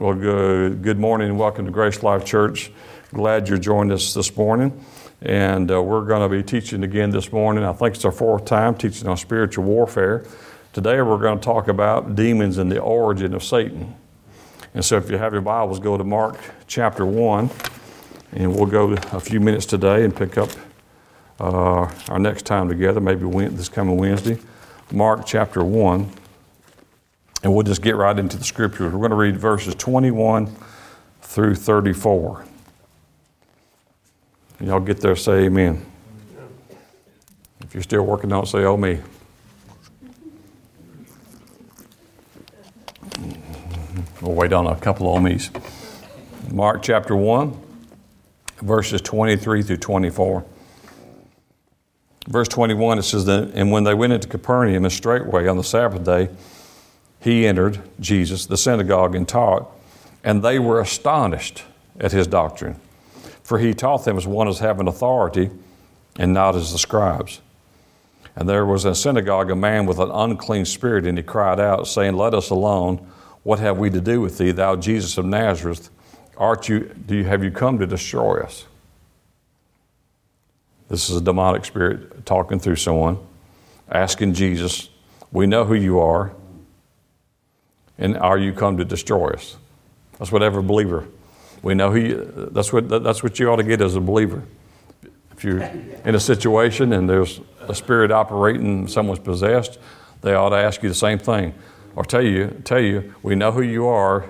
Well, good, morning and welcome to Grace Life Church. Glad you're joined us this morning. And uh, we're going to be teaching again this morning. I think it's our fourth time teaching on spiritual warfare. Today we're going to talk about demons and the origin of Satan. And so if you have your Bibles, go to Mark chapter 1. And we'll go a few minutes today and pick up uh, our next time together, maybe this coming Wednesday. Mark chapter 1. And we'll just get right into the scriptures. We're going to read verses 21 through 34. Y'all get there, say amen. If you're still working, don't say, oh, me. We'll wait on a couple of me's. Mark chapter 1, verses 23 through 24. Verse 21, it says, that, And when they went into Capernaum, and straightway on the Sabbath day, he entered, Jesus, the synagogue and taught, and they were astonished at his doctrine. For he taught them as one as having authority and not as the scribes. And there was in a synagogue a man with an unclean spirit, and he cried out, saying, Let us alone. What have we to do with thee, thou Jesus of Nazareth? Art you, do you, have you come to destroy us? This is a demonic spirit talking through someone, asking Jesus, We know who you are and are you come to destroy us? That's what every believer. We know who you, that's what that's what you ought to get as a believer. If you're in a situation and there's a spirit operating, someone's possessed, they ought to ask you the same thing, or tell you tell you we know who you are.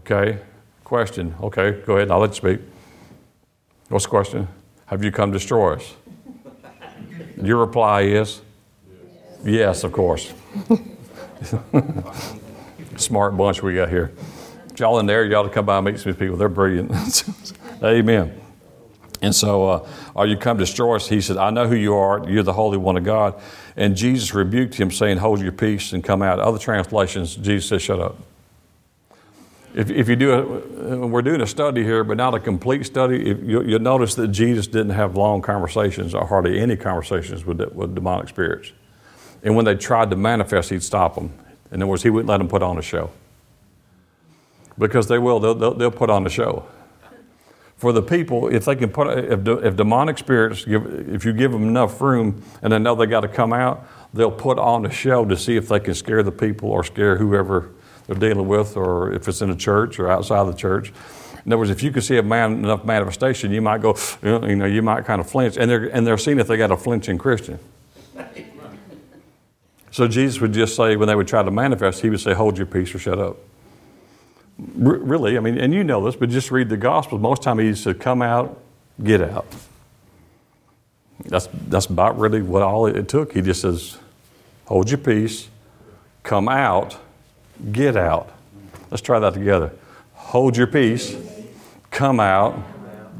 Okay, question. Okay, go ahead. I'll let you speak. What's the question? Have you come to destroy us? Your reply is yes, yes of course. Smart bunch we got here. If y'all in there, y'all to come by and meet some people. They're brilliant. Amen. And so, uh, are you come to destroy us? He said, I know who you are. You're the Holy One of God. And Jesus rebuked him, saying, Hold your peace and come out. Other translations, Jesus says, Shut up. If, if you do a, we're doing a study here, but not a complete study, if you, will notice that Jesus didn't have long conversations or hardly any conversations with, with demonic spirits. And when they tried to manifest, he'd stop them. In other words, he wouldn't let them put on a show. Because they will, they'll, they'll, they'll put on a show. For the people, if they can put, if, if demonic spirits, give, if you give them enough room and they know they got to come out, they'll put on a show to see if they can scare the people or scare whoever they're dealing with, or if it's in a church or outside the church. In other words, if you can see a man, enough manifestation, you might go, you know, you might kind of flinch, and they're and they're seeing if they got a flinching Christian. So Jesus would just say, when they would try to manifest, he would say, hold your peace or shut up. R- really, I mean, and you know this, but just read the Gospels. Most time he said, come out, get out. That's, that's about really what all it took. He just says, hold your peace, come out, get out. Let's try that together. Hold your peace, come out,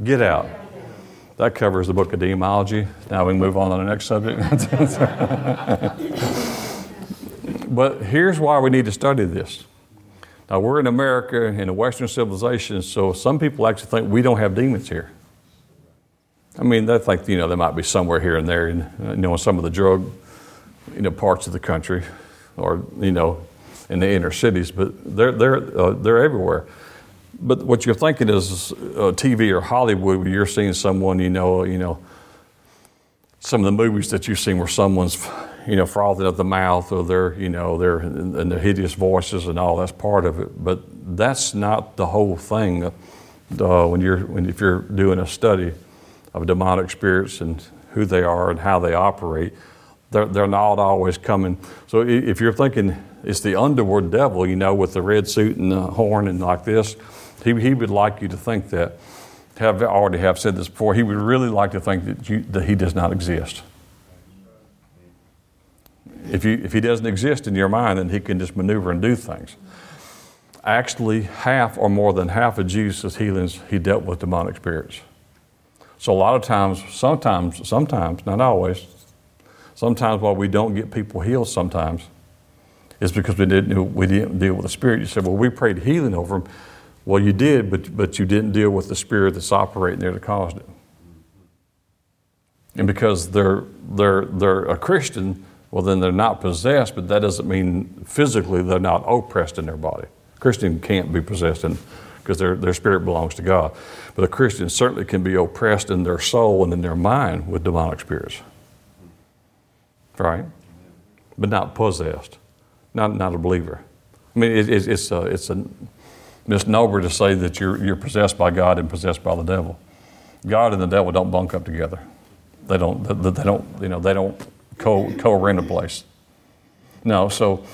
get out. That covers the book of demonology. Now we can move on to the next subject. but here's why we need to study this. Now, we're in America in a Western civilization, so some people actually think we don't have demons here. I mean, they think, you know, there might be somewhere here and there, in, you know, in some of the drug, you know, parts of the country or, you know, in the inner cities, but they're, they're, uh, they're everywhere. But what you're thinking is uh, TV or Hollywood, where you're seeing someone, you know, you know, some of the movies that you've seen where someone's, you know, frothing at the mouth or they're, you know, they're and their hideous voices and all. That's part of it, but that's not the whole thing. Uh, when you're when if you're doing a study of demonic spirits and who they are and how they operate, they're, they're not always coming. So if you're thinking it's the underworld devil, you know, with the red suit and the horn and like this, he, he would like you to think that. Have already have said this before. He would really like to think that, you, that he does not exist. If, you, if he doesn't exist in your mind, then he can just maneuver and do things. Actually, half or more than half of Jesus' healings, he dealt with demonic spirits. So a lot of times, sometimes, sometimes, not always, sometimes while we don't get people healed sometimes, is because we didn't, we didn't deal with the spirit. You said, well, we prayed healing over them. Well, you did, but, but you didn't deal with the spirit that's operating there that caused it. And because they're, they're, they're a Christian, well, then they're not possessed, but that doesn't mean physically they're not oppressed in their body. A Christian can't be possessed because their, their spirit belongs to God. But a Christian certainly can be oppressed in their soul and in their mind with demonic spirits. Right? But not possessed, not, not a believer. I mean, it, it, it's, a, it's a misnomer to say that you're, you're possessed by God and possessed by the devil. God and the devil don't bunk up together. They don't, they, they don't, you know, they don't co, co-rent a place. No, so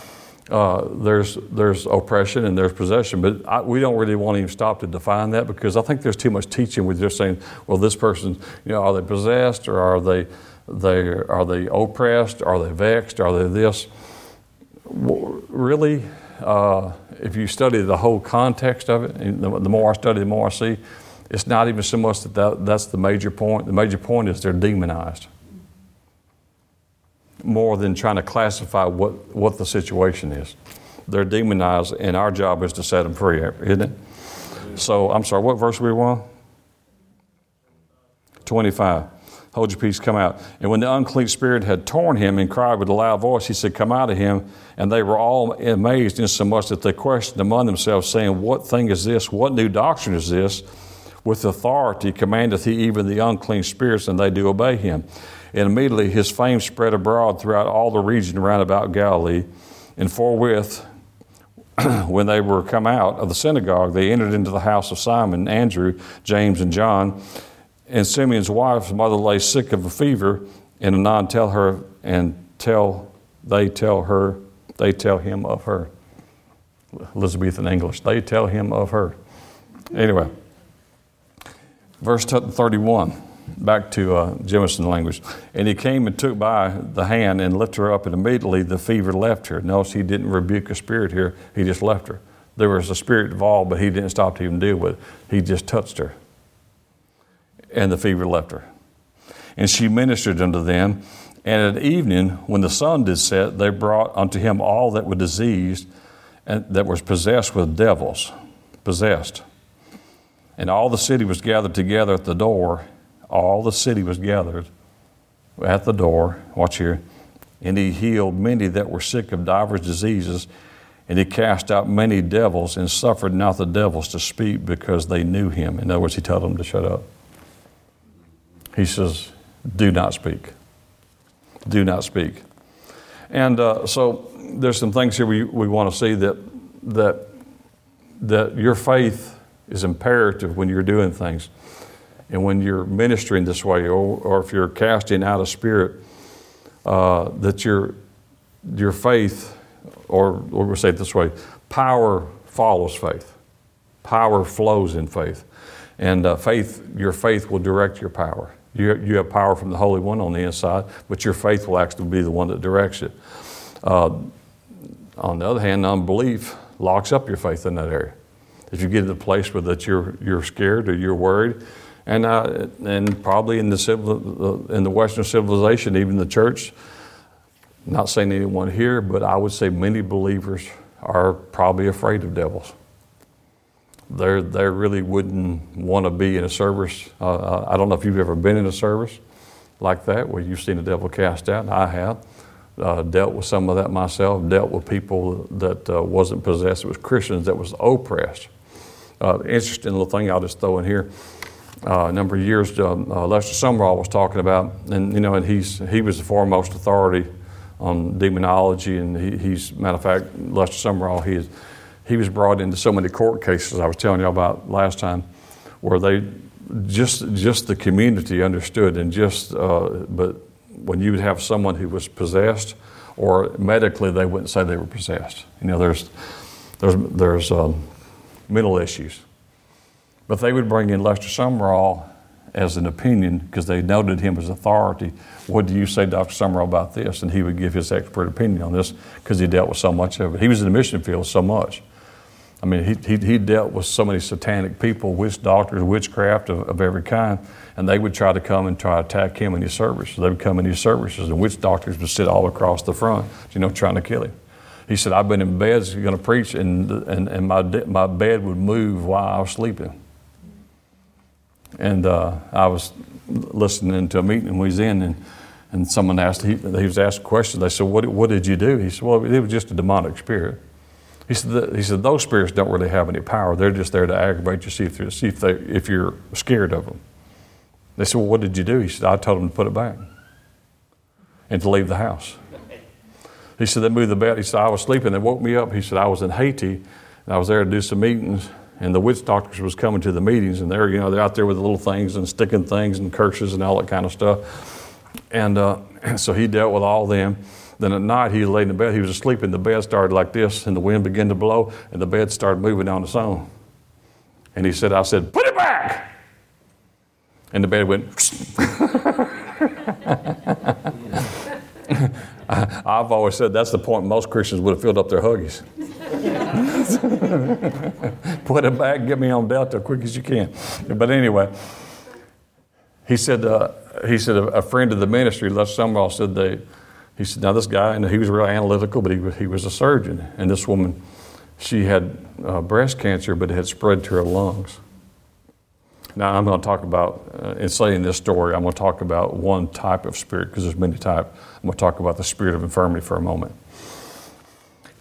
uh, there's, there's oppression and there's possession, but I, we don't really want to even stop to define that because I think there's too much teaching with just saying, well, this person, you know, are they possessed or are they, they, are they oppressed? Are they vexed? Are they this? Really, uh, if you study the whole context of it, the, the, more I study, the more I see, it's not even so much that, that that's the major point. The major point is they're demonized more than trying to classify what, what the situation is. They're demonized, and our job is to set them free, isn't it? So, I'm sorry, what verse we on? 25. Hold your peace, come out. And when the unclean spirit had torn him and cried with a loud voice, he said, Come out of him. And they were all amazed, insomuch that they questioned among themselves, saying, What thing is this? What new doctrine is this? With authority commandeth he even the unclean spirits, and they do obey him. And immediately his fame spread abroad throughout all the region round about Galilee. And forthwith, when they were come out of the synagogue, they entered into the house of Simon, Andrew, James, and John. And Simeon's wife's mother lay sick of a fever, and anon tell her, and tell they tell her, they tell him of her. Elizabethan English, they tell him of her. Anyway, verse 31 back to uh, Jemison language. And he came and took by the hand and lifted her up, and immediately the fever left her. Notice he didn't rebuke a spirit here, he just left her. There was a spirit involved, but he didn't stop to even deal with it. He just touched her. And the fever left her. And she ministered unto them. And at evening, when the sun did set, they brought unto him all that were diseased and that was possessed with devils, possessed. And all the city was gathered together at the door, all the city was gathered at the door. Watch here. And he healed many that were sick of divers diseases, and he cast out many devils, and suffered not the devils to speak because they knew him. In other words, he told them to shut up. He says, Do not speak. Do not speak. And uh, so there's some things here we, we want to see that, that, that your faith is imperative when you're doing things. And when you're ministering this way, or, or if you're casting out a spirit, uh, that your, your faith, or, we'll say it this way power follows faith, power flows in faith. And uh, faith, your faith will direct your power. You, you have power from the Holy One on the inside, but your faith will actually be the one that directs it. Uh, on the other hand, unbelief locks up your faith in that area. If you get to the place where that you're, you're scared or you're worried, and, uh, and probably in the, civil, in the Western civilization, even the church, not saying anyone here, but I would say many believers are probably afraid of devils. They they really wouldn't want to be in a service. Uh, I don't know if you've ever been in a service like that where you've seen a devil cast out. I have. Uh, dealt with some of that myself. Dealt with people that uh, wasn't possessed. It was Christians that was oppressed. Uh, interesting little thing I'll just throw in here uh, a number of years, uh, uh, Lester Sumrall was talking about, and you know, and he's he was the foremost authority on demonology, and he, he's matter of fact, Lester Sumrall, he is, he was brought into so many court cases I was telling you about last time, where they just just the community understood, and just uh, but when you would have someone who was possessed, or medically they wouldn't say they were possessed. You know, there's there's there's um, mental issues but they would bring in Lester Sumrall as an opinion because they noted him as authority. What do you say, Dr. Sumrall, about this? And he would give his expert opinion on this because he dealt with so much of it. He was in the mission field so much. I mean, he, he, he dealt with so many satanic people, witch doctors, witchcraft of, of every kind, and they would try to come and try to attack him in his services. They would come in his services, and witch doctors would sit all across the front, you know, trying to kill him. He said, I've been in bed going to preach, and, and, and my, my bed would move while I was sleeping. And uh, I was listening to a meeting we was in, and, and someone asked, he, he was asked a question. They said, what, what did you do? He said, Well, it was just a demonic spirit. He said, he said, those spirits don't really have any power. They're just there to aggravate you, see if, see if, they, if you're scared of them. They said, well, what did you do? He said, I told them to put it back and to leave the house. He said, they moved the bed. He said, I was sleeping. They woke me up. He said, I was in Haiti and I was there to do some meetings and the witch doctors was coming to the meetings and they're, you know, they're out there with the little things and sticking things and curses and all that kind of stuff. And uh, so he dealt with all them. Then at night, he laid in the bed. He was asleep, and the bed started like this, and the wind began to blow, and the bed started moving on its own. And he said, I said, put it back! And the bed went. I've always said that's the point most Christians would have filled up their huggies. Put it back, get me on Delta quick as you can. But anyway, he said, uh, he said a, friend of the ministry, Les Sumrall, said they, he said, now this guy, and he was real analytical, but he was, he was a surgeon. And this woman, she had uh, breast cancer, but it had spread to her lungs. Now, I'm going to talk about, uh, in saying this story, I'm going to talk about one type of spirit, because there's many types. I'm going to talk about the spirit of infirmity for a moment.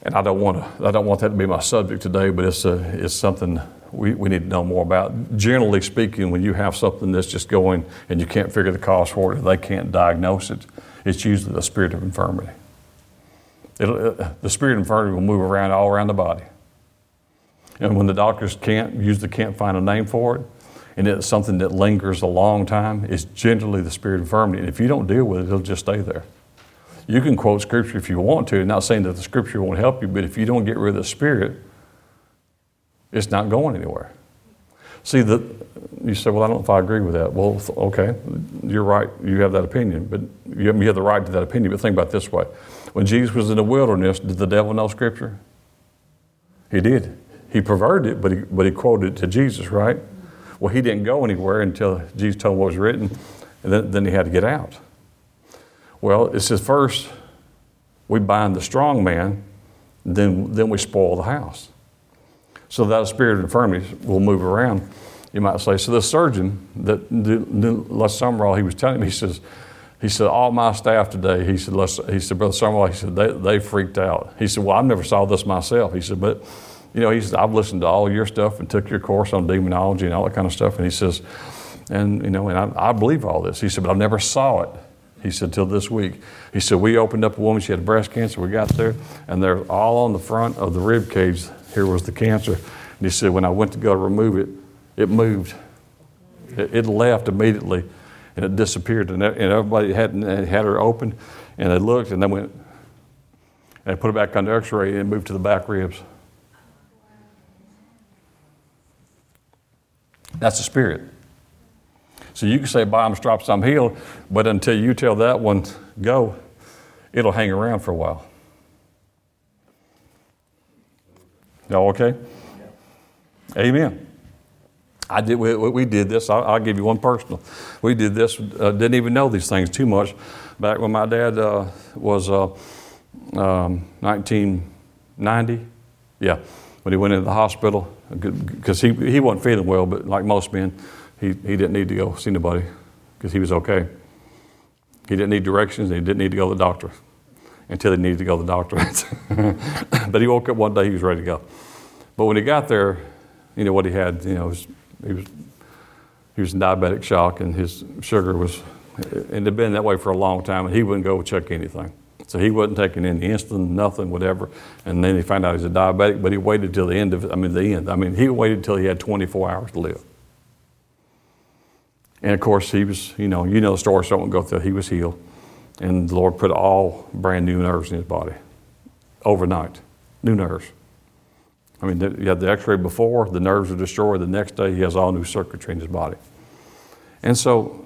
And I don't want to, I don't want that to be my subject today, but it's, a, it's something we, we need to know more about. Generally speaking, when you have something that's just going and you can't figure the cause for it, they can't diagnose it, it's usually the spirit of infirmity. Uh, the spirit of infirmity will move around all around the body. And when the doctors can't, usually can't find a name for it, and it's something that lingers a long time, it's generally the spirit of infirmity. And if you don't deal with it, it'll just stay there. You can quote scripture if you want to, not saying that the scripture won't help you, but if you don't get rid of the spirit, it's not going anywhere. See, the, you say, well, I don't know if I agree with that. Well, okay, you're right. You have that opinion, but you have the right to that opinion. But think about this way. When Jesus was in the wilderness, did the devil know Scripture? He did. He perverted it, but he, but he quoted it to Jesus, right? Well, he didn't go anywhere until Jesus told him what was written, and then, then he had to get out. Well, it says first we bind the strong man, then, then we spoil the house. So that spirit of infirmity will move around. You might say, so the surgeon that Les Sumrall, he was telling me, he says, he said, all my staff today, he said, he said, Brother Sumrall, he said, they, they freaked out. He said, well, I never saw this myself. He said, but, you know, he said, I've listened to all your stuff and took your course on demonology and all that kind of stuff. And he says, and, you know, and I, I believe all this. He said, but I never saw it. He said, till this week. He said, we opened up a woman, she had breast cancer. We got there, and they're all on the front of the rib cage. Here was the cancer. And he said, when I went to go to remove it, it moved. It, it left immediately, and it disappeared. And, and everybody had, had her open, and they looked, and they went, and they put it back on the x ray, and it moved to the back ribs. That's the spirit. So you can say, by drops, I'm healed, but until you tell that one, go, it'll hang around for a while. Y'all okay? Amen. I did. We, we did this. I'll, I'll, give you one personal. We did this. Uh, didn't even know these things too much. Back when my dad uh, was uh, um, 1990, yeah, when he went into the hospital because he he wasn't feeling well, but like most men, he, he didn't need to go see nobody because he was okay. He didn't need directions, he didn't need to go to the doctor until he needed to go to the doctor. but he woke up one day, he was ready to go. But when he got there, you know what he had, you know, was, he was he was in diabetic shock, and his sugar was, and it had been that way for a long time, and he wouldn't go check anything. So he wasn't taking any insulin, nothing, whatever. And then he found out he's a diabetic, but he waited till the end of, I mean, the end. I mean, he waited till he had 24 hours to live. And of course, he was, you know, you know the story, so I won't go through. He was healed. And the Lord put all brand new nerves in his body overnight, new nerves. I mean, you had the x ray before, the nerves are destroyed. The next day, he has all new circuitry in his body. And so,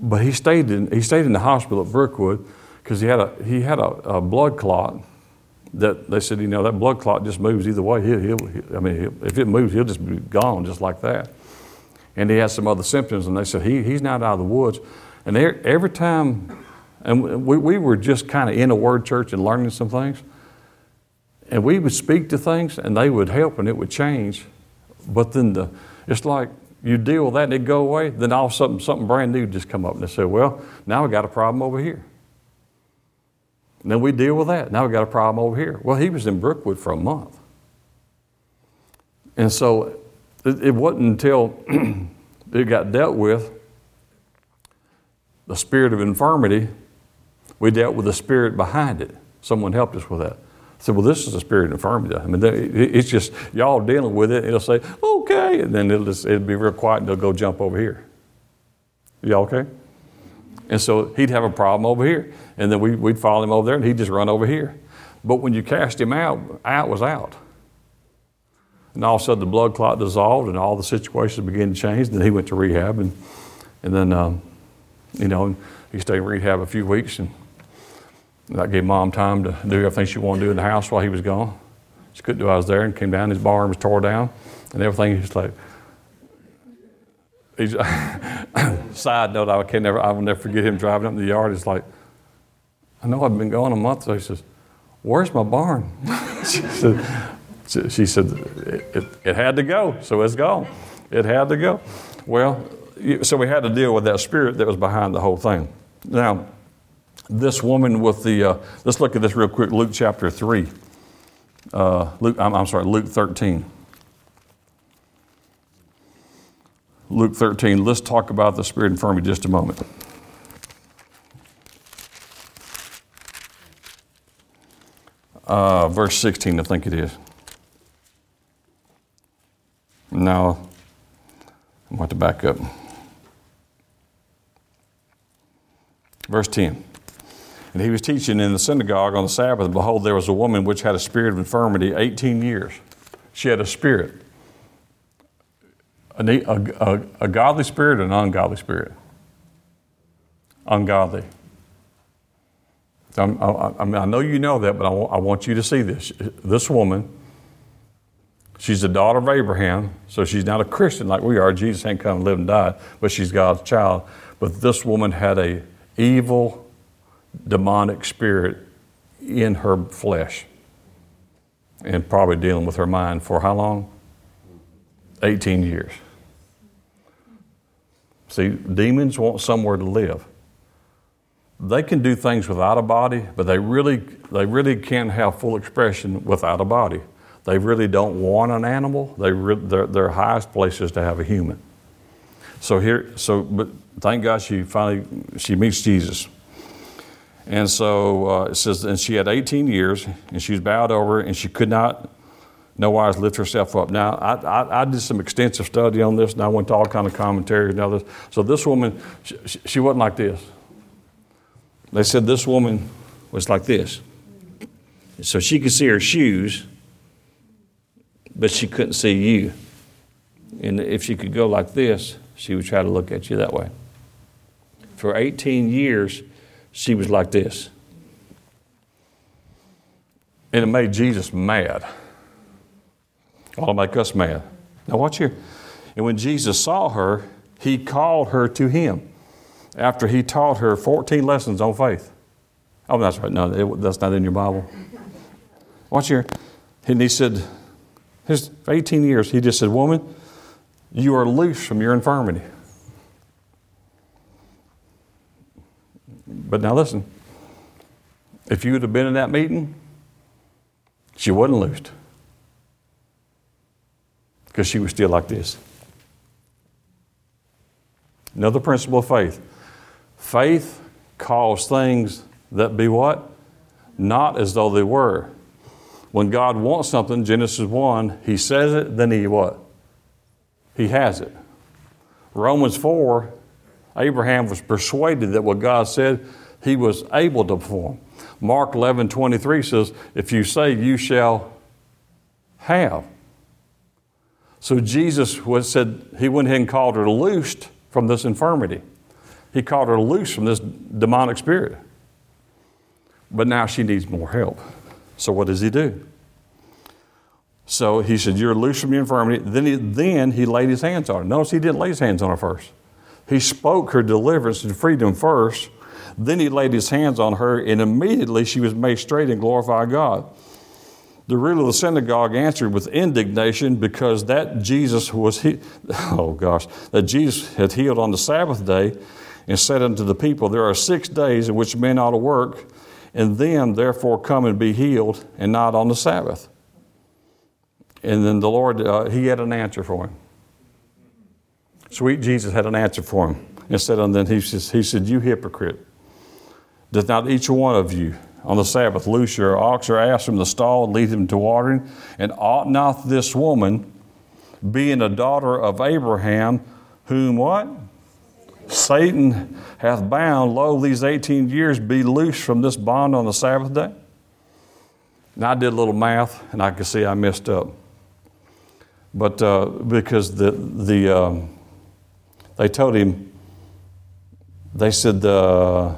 but he stayed in, he stayed in the hospital at Brookwood because he had, a, he had a, a, blood clot that they said, you know, that blood clot just moves either way. He'll, he'll, I mean, he'll, if it moves, he'll just be gone just like that and he had some other symptoms, and they said, he, he's not out of the woods. And every time, and we, we were just kind of in a word church and learning some things, and we would speak to things, and they would help, and it would change. But then the, it's like you deal with that and it go away, then all of a sudden something brand new just come up, and they say, well, now we got a problem over here. And then we deal with that. Now we've got a problem over here. Well, he was in Brookwood for a month. And so it, it wasn't until it got dealt with, the spirit of infirmity, we dealt with the spirit behind it. Someone helped us with that. I said, well, this is a spirit of infirmity. I mean, it's just y'all dealing with it. It'll say, okay, and then it'll just it'll be real quiet, and they'll go jump over here. Y'all okay? And so he'd have a problem over here, and then we, we'd follow him over there, and he'd just run over here. But when you cast him out, out was out. And all of a sudden, the blood clot dissolved, and all the situations began to change. Then he went to rehab, and and then um, you know he stayed in rehab a few weeks, and that gave mom time to do everything she wanted to do in the house while he was gone. She couldn't do. I was there, and came down. His barn was tore down, and everything. He's like. He's, side note, I can never, I will never forget him driving up in the yard. It's like, I know I've been gone a month. So he says, "Where's my barn?" she said, she said it, it, it, had to go, so it's gone. It had to go. Well, so we had to deal with that spirit that was behind the whole thing. Now, this woman with the, uh, let's look at this real quick Luke chapter 3. Uh, Luke, I'm, I'm sorry, Luke 13. Luke 13. Let's talk about the spirit infirmity just a moment. Uh, verse 16, I think it is. Now, I'm going to back up. Verse 10. And he was teaching in the synagogue on the Sabbath, behold, there was a woman which had a spirit of infirmity 18 years. She had a spirit. A, a, a, a godly spirit an ungodly spirit. Ungodly. I, I, I know you know that, but I want, you to see this. This woman She's the daughter of Abraham, so she's not a Christian like we are. Jesus ain't come, and lived, and died, but she's God's child. But this woman had a evil, demonic spirit in her flesh, and probably dealing with her mind for how long? 18 years. See, demons want somewhere to live. They can do things without a body, but they really, they really can't have full expression without a body. They really don't want an animal. They re- their, their highest place is to have a human. So here, so but thank God she finally she meets Jesus. And so uh, it says, and she had 18 years, and she was bowed over, and she could not no wise lift herself up. Now, I, I, I, did some extensive study on this, and I went to all kind of commentaries and others. So this woman, she, she wasn't like this. They said this woman was like this. So she could see her shoes, but she couldn't see you. And if she could go like this, she would try to look at you that way. For 18 years, she was like this. And it made Jesus mad. Ought to make us mad. Now, watch here. And when Jesus saw her, he called her to him after he taught her 14 lessons on faith. Oh, that's right. No, it, that's not in your Bible. Watch here. And he said, his 18 years, he just said, Woman, you are loose from your infirmity. But now listen, if you would have been in that meeting, she wasn't loosed. Because she was still like this. Another principle of faith. Faith calls things that be what? Not as though they were. When God wants something, Genesis 1, He says it, then He what? He has it. Romans 4, Abraham was persuaded that what God said, he was able to perform. Mark 11, 23 says, If you say, you shall have. So Jesus was said, He went ahead and called her loosed from this infirmity. He called her loose from this demonic spirit. But now she needs more help. So what does he do? So he said, You're loose from your infirmity. Then he, then he laid his hands on her. Notice he didn't lay his hands on her first. He spoke her deliverance and freedom first. Then he laid his hands on her, and immediately she was made straight and glorified God. The ruler of the synagogue answered with indignation because that Jesus was he- oh gosh that Jesus had healed on the Sabbath day, and said unto the people, There are six days in which men ought to work, and them therefore come and be healed, and not on the Sabbath. And then the Lord, uh, He had an answer for him. Sweet Jesus had an answer for him. And said, unto them, he, says, he said, You hypocrite, does not each one of you on the Sabbath loose your ox or ass from the stall and lead him to watering? And ought not this woman, being a daughter of Abraham, whom what? Satan hath bound, lo, these 18 years be loosed from this bond on the Sabbath day? And I did a little math, and I could see I messed up. But uh, because the, the, um, they told him, they said, uh,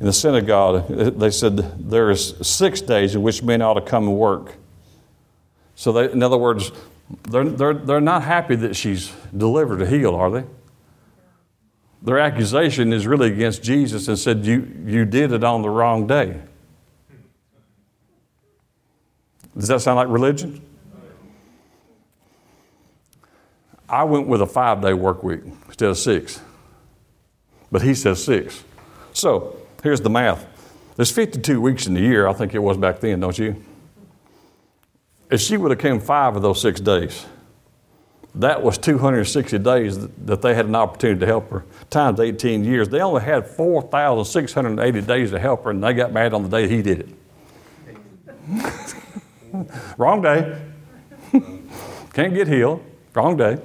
in the synagogue, they said there is six days in which men ought to come and work. So, they, in other words, they're, they're, they're not happy that she's delivered or healed, are they? Their accusation is really against Jesus and said, You, you did it on the wrong day. Does that sound like religion? I went with a five day work week instead of six. But he says six. So here's the math there's 52 weeks in the year, I think it was back then, don't you? If she would have came five of those six days, that was 260 days that they had an opportunity to help her, times 18 years. They only had 4,680 days to help her, and they got mad on the day he did it. Wrong day. Can't get healed. Wrong day.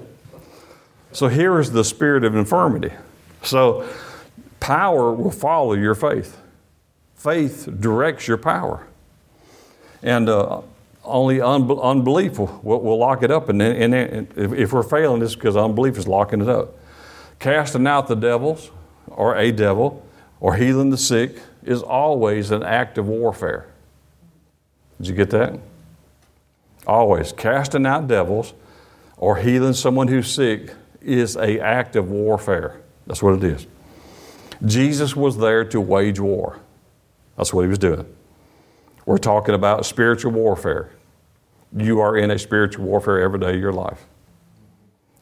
So here is the spirit of infirmity. So power will follow your faith. Faith directs your power. And uh, only unbelief will, will, lock it up. And, then, and if, if we're failing, it's because unbelief is locking it up. Casting out the devils, or a devil, or healing the sick is always an act of warfare. Did you get that? Always. Casting out devils or healing someone who's sick is a act of warfare. That's what it is. Jesus was there to wage war. That's what he was doing. We're talking about spiritual warfare. You are in a spiritual warfare every day of your life.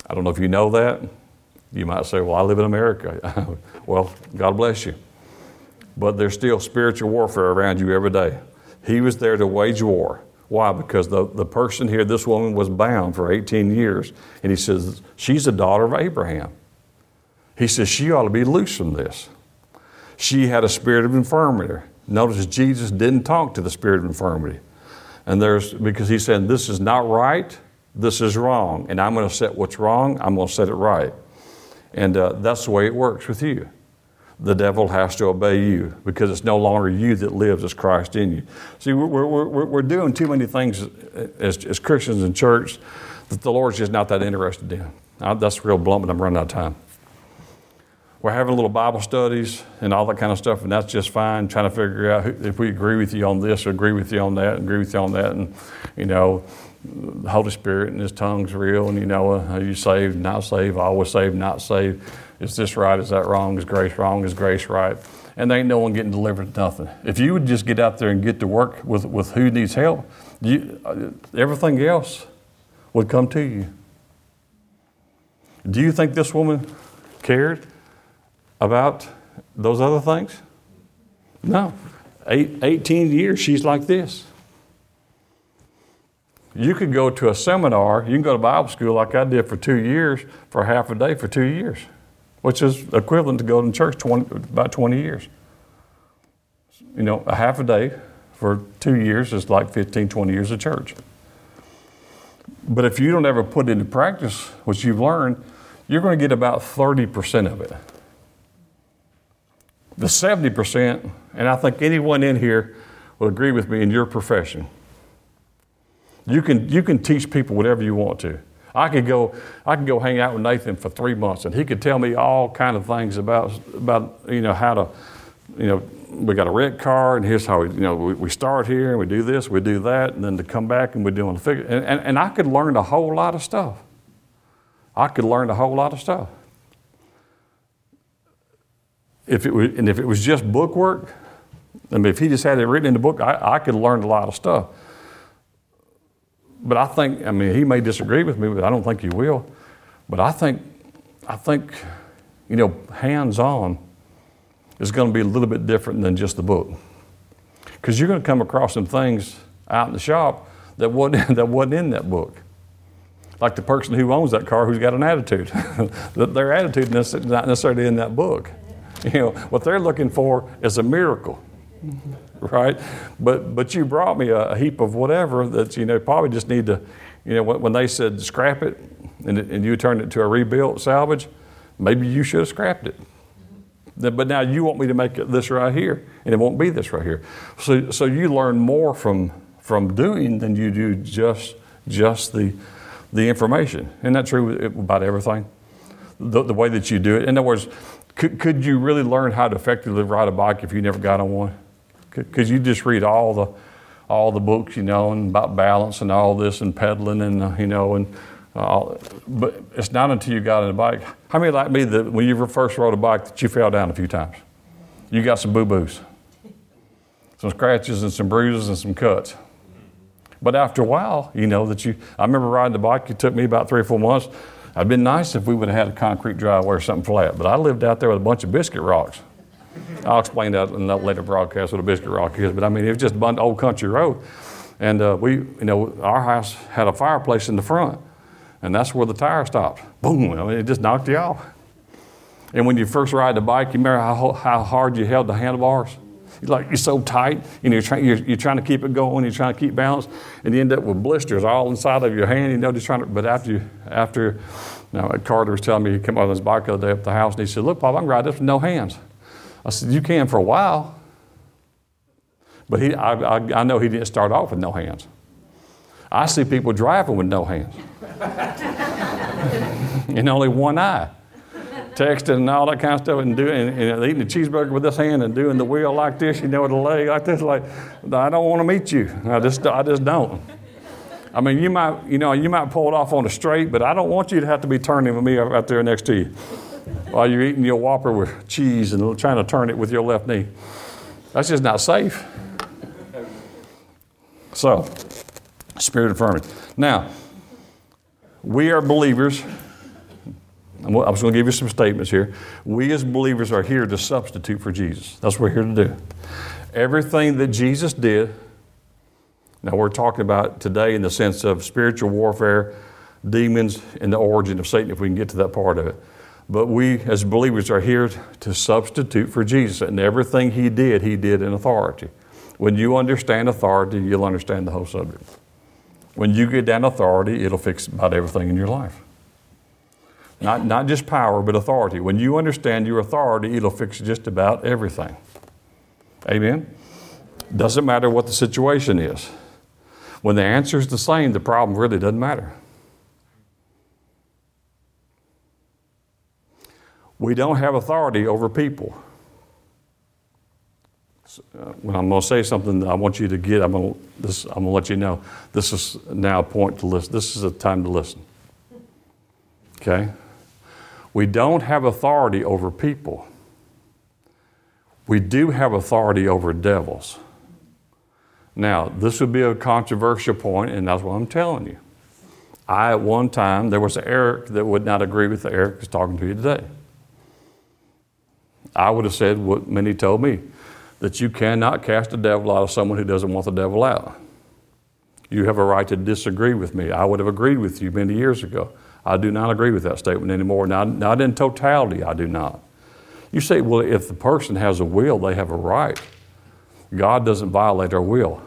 I don't know if you know that. You might say, Well, I live in America. well, God bless you. But there's still spiritual warfare around you every day. He was there to wage war. Why? Because the, the person here, this woman, was bound for 18 years. And he says, She's a daughter of Abraham. He says, She ought to be loose from this. She had a spirit of infirmity. Notice Jesus didn't talk to the spirit of infirmity. And there's, because he said, This is not right, this is wrong. And I'm going to set what's wrong, I'm going to set it right. And uh, that's the way it works with you. The devil has to obey you because it's no longer you that lives as Christ in you. See, we're, we're, we're, doing too many things as, as Christians in church that the Lord's just not that interested in. That's real blunt, but I'm running out of time we're having little Bible studies and all that kind of stuff, and that's just fine. Trying to figure out if we agree with you on this or agree with you on that, agree with you on that, and you know, the Holy Spirit and His tongue's real, and you know, uh, are you saved, not saved, always saved, not saved? Is this right? Is that wrong? Is grace wrong? Is grace right? And there ain't no one getting delivered to nothing. If you would just get out there and get to work with, with who needs help, you, uh, everything else would come to you. Do you think this woman cared? About those other things? No. Eight, 18 years, she's like this. You could go to a seminar, you can go to Bible school like I did for two years, for half a day for two years, which is equivalent to going to church 20, about 20 years. You know, a half a day for two years is like 15, 20 years of church. But if you don't ever put into practice what you've learned, you're going to get about 30% of it. The 70%, and I think anyone in here will agree with me in your profession. You can, you can teach people whatever you want to. I could go, I could go hang out with Nathan for three months, and he could tell me all kind of things about, about you know, how to, you know, we got a red car, and here's how we, you know, we, we start here, and we do this, we do that, and then to come back and we're doing the figure. And, and, and I could learn a whole lot of stuff. I could learn a whole lot of stuff if it was, and if it was just book work, I mean, if he just had it written in the book, I, I could learn a lot of stuff. But I think, I mean, he may disagree with me, but I don't think he will. But I think, I think, you know, hands-on is going to be a little bit different than just the book. Because you're going to come across some things out in the shop that wasn't, that wasn't in that book. Like the person who owns that car who's got an attitude. Their attitude is not necessarily in that book. You know, what they're looking for is a miracle. Right? But but you brought me a, a heap of whatever that you know probably just need to, you know, when, when they said scrap it and, and you turned it to a rebuilt salvage, maybe you should have scrapped it. But now you want me to make it this right here, and it won't be this right here. So, so you learn more from, from doing than you do just, just the, the information. Isn't that true about everything? The, the way that you do it. In other words, could, could you really learn how to effectively ride a bike if you never got on one? Because you just read all the, all the books, you know, and about balance and all this and pedaling and, uh, you know, and uh, but it's not until you got on a bike. How many like me that when you first rode a bike that you fell down a few times? You got some boo boos, some scratches and some bruises and some cuts. But after a while, you know that you. I remember riding the bike. It took me about three or four months. It'd been nice if we would have had a concrete driveway or something flat. But I lived out there with a bunch of biscuit rocks. I'll explain that in a later broadcast what a biscuit rock is. But I mean, it was just a old country road, and uh, we, you know, our house had a fireplace in the front and that's where the tire stopped. Boom! I mean, it just knocked you off. And when you first ride the bike, you remember how, how hard you held the handlebars? Like you're so tight, know, you're, try, you're, you're, trying to keep it going, you're trying to keep balance, and you end up with blisters all inside of your hand. You know, just trying to. But after you, after, now Carter was telling me he came out on his bike the other day up the house, and he said, "Look, Pop, I can ride this with no hands." I said, "You can for a while." But he, I, I, I know he didn't start off with no hands. I see people driving with no hands and only one eye. Texting and all that kind of stuff, and doing and eating a cheeseburger with this hand and doing the wheel like this, you know, with the leg like this. Like, I don't want to meet you. I just, I just don't. I mean, you might, you know, you might pull it off on the straight, but I don't want you to have to be turning with me out there next to you while you're eating your Whopper with cheese and trying to turn it with your left knee. That's just not safe. So, spirit infirmity. Now, we are believers. I'm just going to give you some statements here. We as believers are here to substitute for Jesus. That's what we're here to do. Everything that Jesus did, now we're talking about today in the sense of spiritual warfare, demons, and the origin of Satan, if we can get to that part of it. But we as believers are here to substitute for Jesus. And everything he did, he did in authority. When you understand authority, you'll understand the whole subject. When you get that authority, it'll fix about everything in your life. Not, not just power, but authority. When you understand your authority, it'll fix just about everything. Amen? Doesn't matter what the situation is. When the answer is the same, the problem really doesn't matter. We don't have authority over people uh, when I'm going to say something, that I want you to get. I'm going to let you know. This is now a point to listen. This is a time to listen. Okay. We don't have authority over people. We do have authority over devils. Now, this would be a controversial point, and that's what I'm telling you. I, at one time, there was an Eric that would not agree with the Eric who's talking to you today. I would have said what many told me that you cannot cast the devil out of someone who doesn't want the devil out. You have a right to disagree with me. I would have agreed with you many years ago. I do not agree with that statement anymore. Not, not in totality, I do not. You say, well, if the person has a will, they have a right. God doesn't violate our will.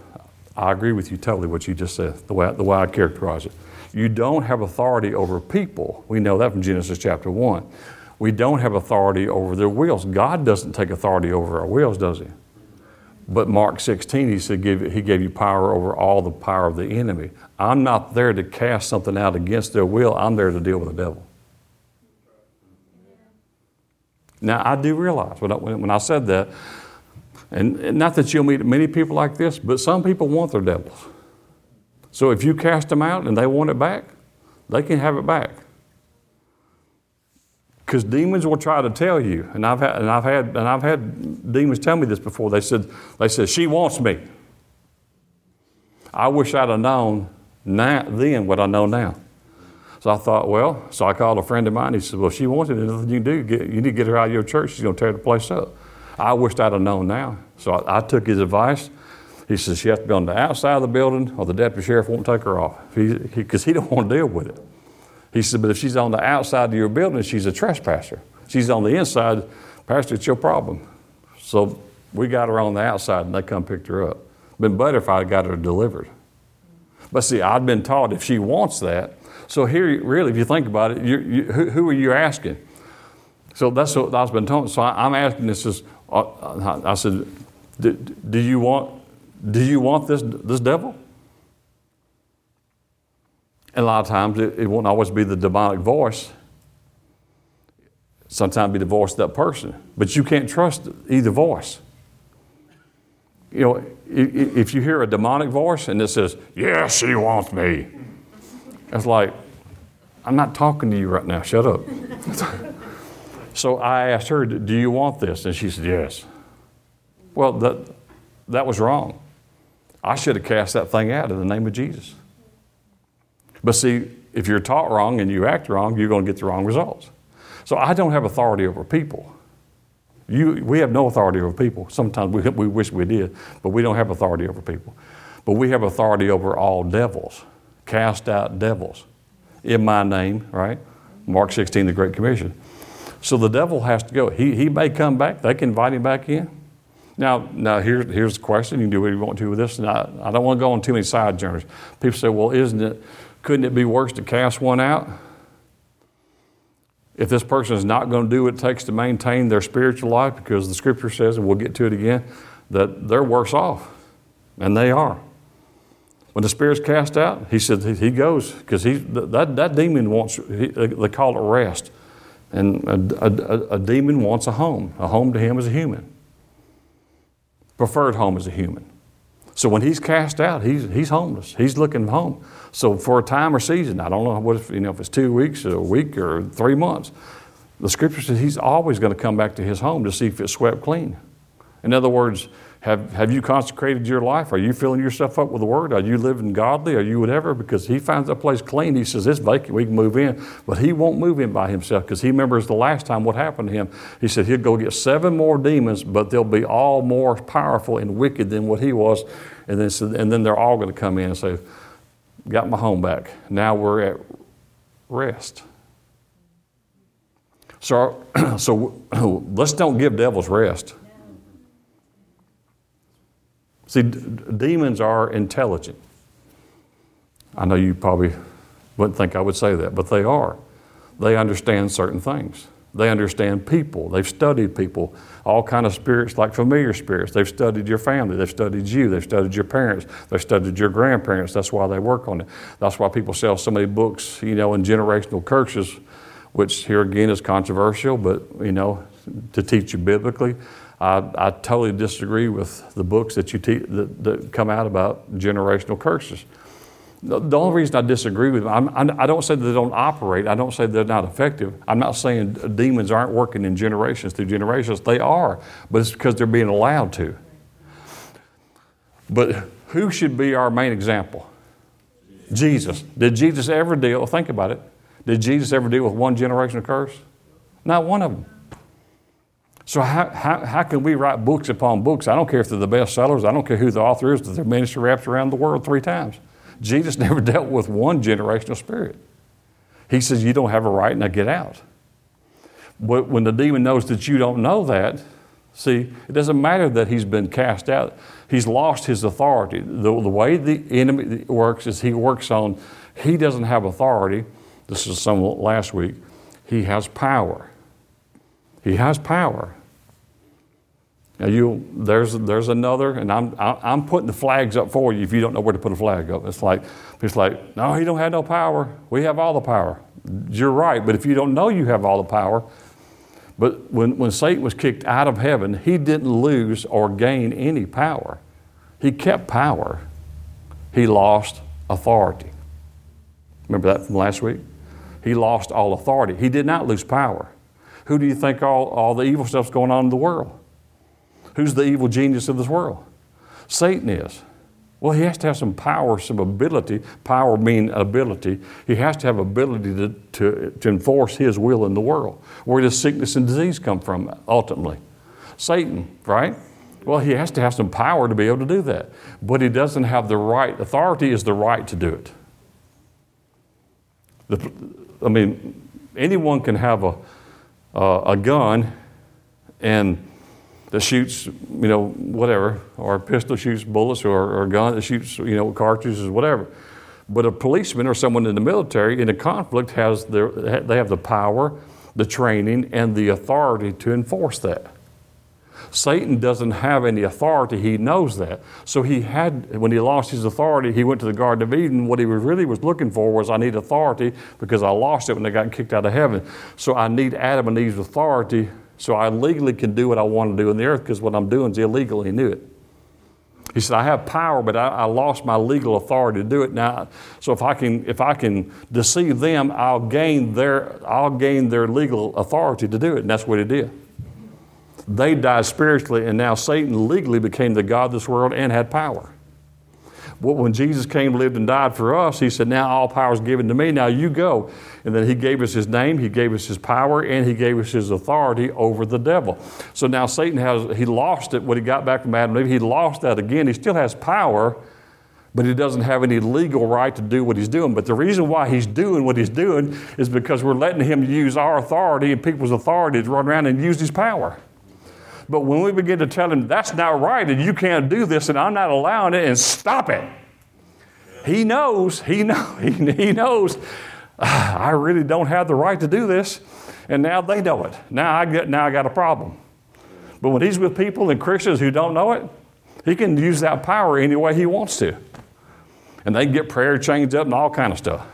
I agree with you totally what you just said, the way, the way I characterize it. You don't have authority over people. We know that from Genesis chapter 1. We don't have authority over their wills. God doesn't take authority over our wills, does He? But Mark 16, he said, He gave you power over all the power of the enemy. I'm not there to cast something out against their will, I'm there to deal with the devil. Now, I do realize when I, when I said that, and not that you'll meet many people like this, but some people want their devils. So if you cast them out and they want it back, they can have it back. Because demons will try to tell you, and I've had, and I've had, and I've had demons tell me this before. They said, they said, she wants me. I wish I'd have known now, then what I know now. So I thought, well, so I called a friend of mine. He said, well, she wants it. There's nothing you can do. Get, you need to get her out of your church. She's going to tear the place up. I wished I'd have known now. So I, I took his advice, He says she has to be on the outside of the building or the deputy sheriff won't take her off because he, he, he don't want to deal with it. He said, but if she's on the outside of your building, she's a trespasser. She's on the inside, Pastor, it's your problem. So we got her on the outside and they come picked her up. Been better if I got her delivered. But see, I'd been taught if she wants that. So here, really, if you think about it, you, you, who, who, are you asking? So that's what I've been told. So I, am asking this is, uh, I said, do, do, you want, do you want this, this devil? And a lot of times it, it won't always be the demonic voice. Sometimes be the voice of that person. But you can't trust either voice. You know, if you hear a demonic voice and it says, Yeah, she wants me, it's like, I'm not talking to you right now, shut up. so I asked her, Do you want this? And she said, Yes. Well, that, that was wrong. I should have cast that thing out in the name of Jesus. But see, if you're taught wrong and you act wrong, you're going to get the wrong results. So I don't have authority over people. You, we have no authority over people. Sometimes we, we wish we did, but we don't have authority over people. But we have authority over all devils. Cast out devils in my name, right? Mark 16, the Great Commission. So the devil has to go. He, he may come back. They can invite him back in. Now, now here, here's the question. You can do what you want to with this. And I, I don't want to go on too many side journeys. People say, well, isn't it, couldn't it be worse to cast one out? If this person is not going to do what it takes to maintain their spiritual life, because the scripture says, and we'll get to it again, that they're worse off. And they are. When the spirit's cast out, he said he goes because that, that demon wants. He, they call it rest, and a, a, a demon wants a home. A home to him is a human. Preferred home is a human. So when he's cast out, he's, he's homeless. He's looking home. So for a time or season, I don't know what if, you know, if it's two weeks or a week or three months, the scripture says he's always going to come back to his home to see if it's swept clean. In other words, have, have you consecrated your life? Are you filling yourself up with the Word? Are you living godly? Are you whatever? Because he finds a place clean. He says, It's vacant. We can move in. But he won't move in by himself because he remembers the last time what happened to him. He said he'll go get seven more demons, but they'll be all more powerful and wicked than what he was. And then, and then they're all going to come in and say, Got my home back. Now we're at rest. So, so let's don't give devils rest. See, d- demons are intelligent. I know you probably wouldn't think I would say that, but they are. They understand certain things. They understand people. They've studied people, all kind of spirits like familiar spirits. They've studied your family. They've studied you. They've studied your parents. They've studied your grandparents. That's why they work on it. That's why people sell so many books, you know, in generational curses, which here again is controversial, but you know, to teach you biblically. I, I totally disagree with the books that you te- that, that come out about generational curses. The, only reason I disagree with them, I'm, I'm, I do not say that they don't operate. I don't say they're not effective. I'm not saying demons aren't working in generations through generations. They are, but it's because they're being allowed to. But who should be our main example? Jesus. Did Jesus ever deal, think about it, did Jesus ever deal with one generational curse? Not one of them. So how, how, how can we write books upon books? I don't care if they're the best sellers. I don't care who the author is, that their ministry wraps around the world three times. Jesus never dealt with one generational spirit. He says, You don't have a right, now get out. But when the demon knows that you don't know that, see, it doesn't matter that he's been cast out. He's lost his authority. The, the way the enemy works is he works on, he doesn't have authority. This is some last week. He has power. He has power. Now you, there's, there's another, and I'm, I'm putting the flags up for you if you don't know where to put a flag up. It's like, it's like, no, he don't have no power. We have all the power. You're right, but if you don't know you have all the power, but when, when Satan was kicked out of heaven, he didn't lose or gain any power. He kept power. He lost authority. Remember that from last week? He lost all authority. He did not lose power. Who do you think all, all the evil stuff's going on in the world? Who's the evil genius of this world? Satan is. Well, he has to have some power, some ability. Power mean ability. He has to have ability to, to, to enforce his will in the world. Where does sickness and disease come from ultimately? Satan, right? Well, he has to have some power to be able to do that. But he doesn't have the right. Authority is the right to do it. The, I mean, anyone can have a, uh, a gun and that shoots, you know, whatever, or a pistol shoots bullets, or, or a gun that shoots, you know, cartridges, whatever. But a policeman or someone in the military in a conflict has their, they have the power, the training, and the authority to enforce that. Satan doesn't have any authority. He knows that. So he had, when he lost his authority, he went to the Garden of Eden. What he really was looking for was, I need authority because I lost it when they got kicked out of heaven. So I need Adam and Eve's authority so I legally can do what I want to do in the earth because what I'm doing is illegal. He knew it. He said, I have power, but I, I, lost my legal authority to do it now. So if I can, if I can deceive them, I'll gain their, I'll gain their legal authority to do it. And that's what he did. They died spiritually, and now Satan legally became the God of this world and had power. Well, when Jesus came, lived, and died for us, he said, Now all power is given to me. Now you go. And then he gave us his name, he gave us his power, and he gave us his authority over the devil. So now Satan has, he lost it when he got back from Adam and Eve. He lost that again. He still has power, but he doesn't have any legal right to do what he's doing. But the reason why he's doing what he's doing is because we're letting him use our authority and people's authority to run around and use his power. But when we begin to tell him that's not right and you can't do this and I'm not allowing it and stop it, he knows, he, know, he, knows, ah, I really don't have the right to do this. And now they know it. Now I, get, now I got a problem. But when he's with people and Christians who don't know it, he can use that power any way he wants to. And they can get prayer changed up and all kind of stuff.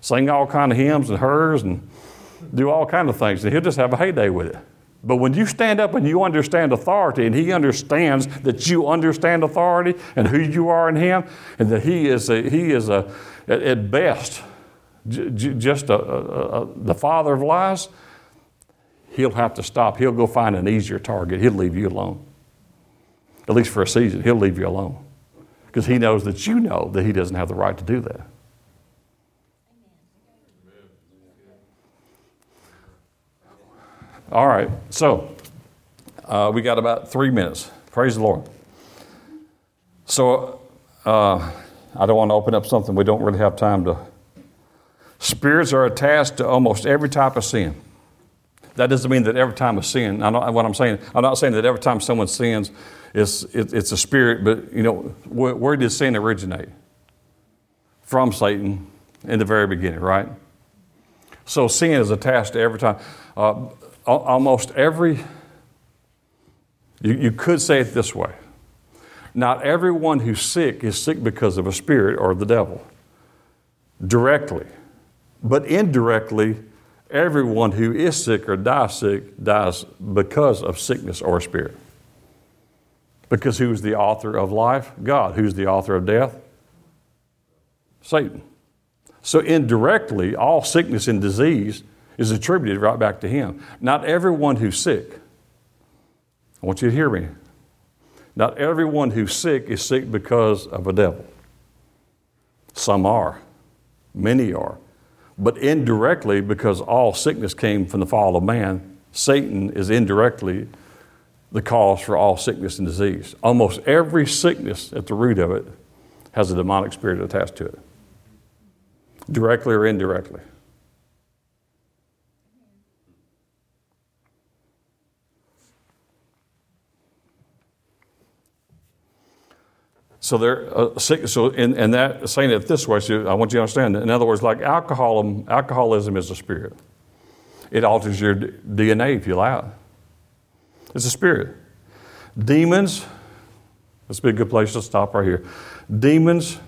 Sing all kind of hymns and hers and do all kind of things. And he'll just have a heyday with it. But when you stand up and you understand authority, and he understands that you understand authority and who you are in him, and that he is a, he is a, at best j- just a, a, the father of lies, he'll have to stop. He'll go find an easier target. He'll leave you alone. At least for a season, he'll leave you alone because he knows that you know that he doesn't have the right to do that. All right, so uh, we got about three minutes. Praise the Lord. So uh, I don't want to open up something we don't really have time to. Spirits are attached to almost every type of sin. That doesn't mean that every time a sin. I know what I'm saying. I'm not saying that every time someone sins, it's, it, it's a spirit. But you know, where, where did sin originate? From Satan in the very beginning, right? So sin is attached to every time. Uh, almost every, you, you could say it this way not everyone who's sick is sick because of a spirit or the devil, directly. But indirectly, everyone who is sick or dies sick dies because of sickness or spirit. Because who's the author of life? God. Who's the author of death? Satan. So indirectly, all sickness and disease is attributed right back to him. Not everyone who's sick, I want you to hear me. Not everyone who's sick is sick because of a devil. Some are, many are. But indirectly, because all sickness came from the fall of man, Satan is indirectly the cause for all sickness and disease. Almost every sickness at the root of it has a demonic spirit attached to it, directly or indirectly. So they're uh, so in, in that saying it this way. So I want you to understand. In other words, like alcoholism, alcoholism is a spirit. It alters your DNA if you allow it. It's a spirit. Demons. This would be a good place to stop right here. Demons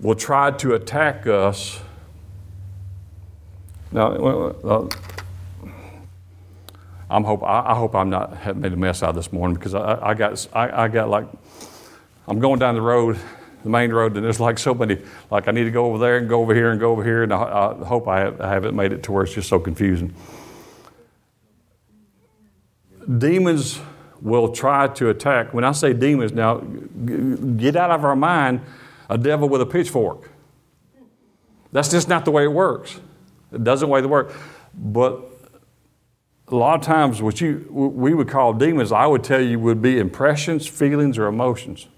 will try to attack us. Now, uh, I'm hope I, hope I'm not made a mess out of this morning because I, I got I, I got like I'm going down the road, the main road, and there's like so many, like I need to go over there and go over here and go over here, and I, I hope I, have, I haven't made it to where it's just so confusing. Demons will try to attack. When I say demons, now get out of our mind a devil with a pitchfork. That's just not the way it works. It doesn't way it work. But a lot of times what you we would call demons, I would tell you would be impressions, feelings, or emotions.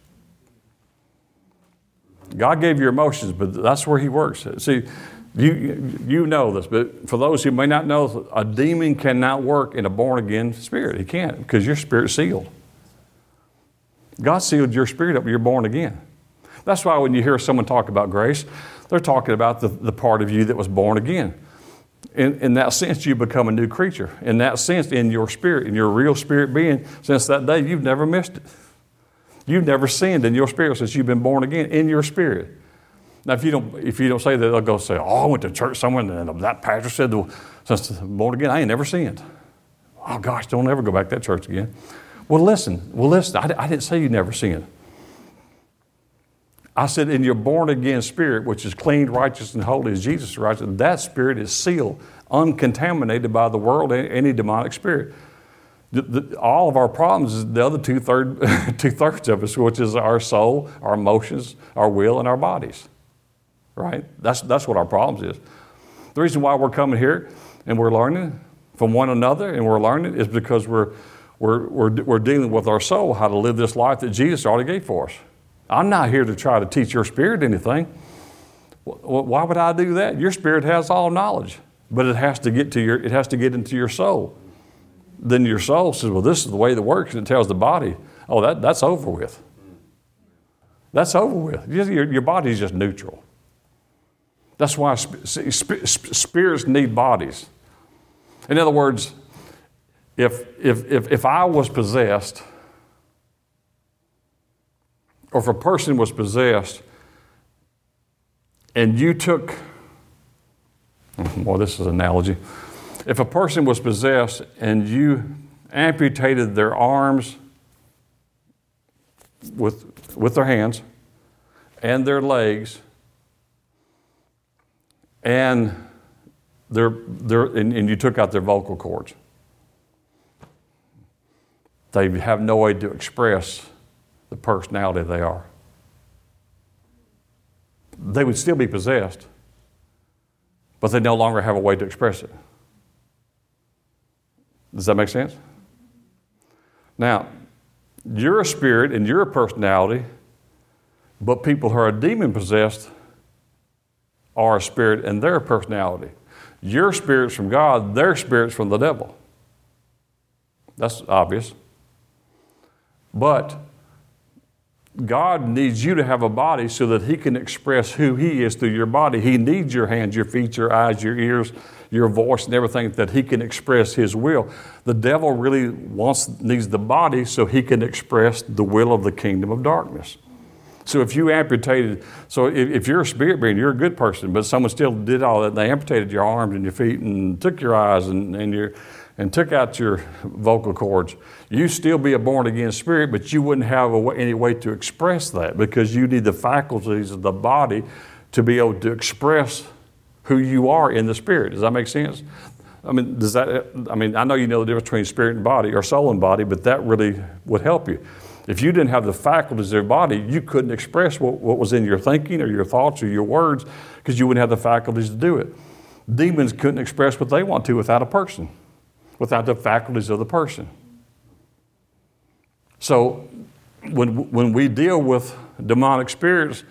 God gave you emotions, but that's where He works. See, you, you know this, but for those who may not know, a demon cannot work in a born again spirit. He can't because your spirit's sealed. God sealed your spirit up, you're born again. That's why when you hear someone talk about grace, they're talking about the, the part of you that was born again. In, in that sense, you become a new creature. In that sense, in your spirit, in your real spirit being, since that day, you've never missed it. You've never sinned in your spirit since you've been born again in your spirit. Now, if you don't, if you don't say that, they'll go say, "Oh, I went to church somewhere, and that pastor said, well, since I'm born again, I ain't never sinned." Oh gosh, don't ever go back to that church again. Well, listen. Well, listen. I, I didn't say you never sinned. I said, in your born again spirit, which is clean, righteous, and holy as Jesus is righteous, that spirit is sealed, uncontaminated by the world, any demonic spirit. The, the, all of our problems is the other two, third, two thirds of us, which is our soul, our emotions, our will, and our bodies. Right? That's, that's what our problems is. The reason why we're coming here and we're learning from one another and we're learning is because we're, we're, we're, we're dealing with our soul, how to live this life that Jesus already gave for us. I'm not here to try to teach your spirit anything. Why would I do that? Your spirit has all knowledge, but it has to get to your it has to get into your soul. Then your soul says, "Well, this is the way that works," and it tells the body, "Oh, that, that's over with. That's over with. Your, your body's just neutral." That's why spirits need bodies. In other words, if, if, if, if I was possessed, or if a person was possessed and you took, well, this is an analogy. If a person was possessed and you amputated their arms with, with their hands and their legs, and, their, their, and, and you took out their vocal cords, they have no way to express the personality they are. They would still be possessed, but they no longer have a way to express it. Does that make sense? Now, you're a spirit and you're a personality, but people who are demon possessed are a spirit and they're a personality. Your spirit's from God, their spirit's from the devil. That's obvious. But God needs you to have a body so that He can express who He is through your body. He needs your hands, your feet, your eyes, your ears, your voice, and everything that He can express His will. The devil really wants needs the body so he can express the will of the kingdom of darkness. So if you amputated, so if, if, you're a spirit being, you're a good person, but someone still did all that, they amputated your arms and your feet and took your eyes and, and your and took out your vocal cords, you still be a born again spirit, but you wouldn't have way, any way to express that because you need the faculties of the body to be able to express who you are in the spirit. Does that make sense? I mean, does that? I mean, I know you know the difference between spirit and body, or soul and body, but that really would help you. If you didn't have the faculties of your body, you couldn't express what, what was in your thinking or your thoughts or your words because you wouldn't have the faculties to do it. Demons couldn't express what they want to without a person without the faculties of the person. So when, when we deal with demonic spirits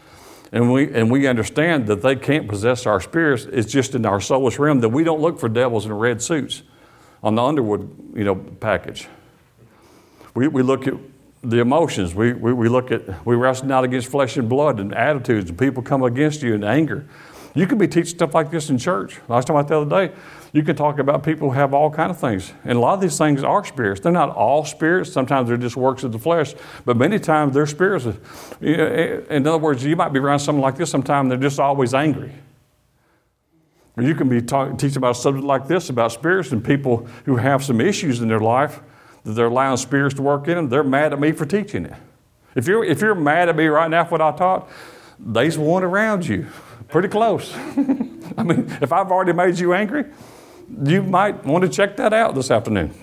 and we, and we understand that they can't possess our spirits, it's just in our soulish realm that we don't look for devils in red suits on the Underwood you know, package. We, we look at the emotions. We, we, we look at, we wrestle not against flesh and blood and attitudes, and people come against you in anger. You could be teaching stuff like this in church. I was talking about the other day. You can talk about people who have all kind of things. And a lot of these things are spirits. They're not all spirits. Sometimes they're just works of the flesh. But many times they're spirits. Eh, eh, in other words, you might be around someone like this sometime, they're just always angry. Or you can be talk, teaching about a subject like this about spirits and people who have some issues in their life that they're allowing spirits to work in them. They're mad at me for teaching it. If you're, if you're mad at me right now for what I taught, there's one around you pretty close. I mean, if I've already made you angry, you might want to check that out this afternoon.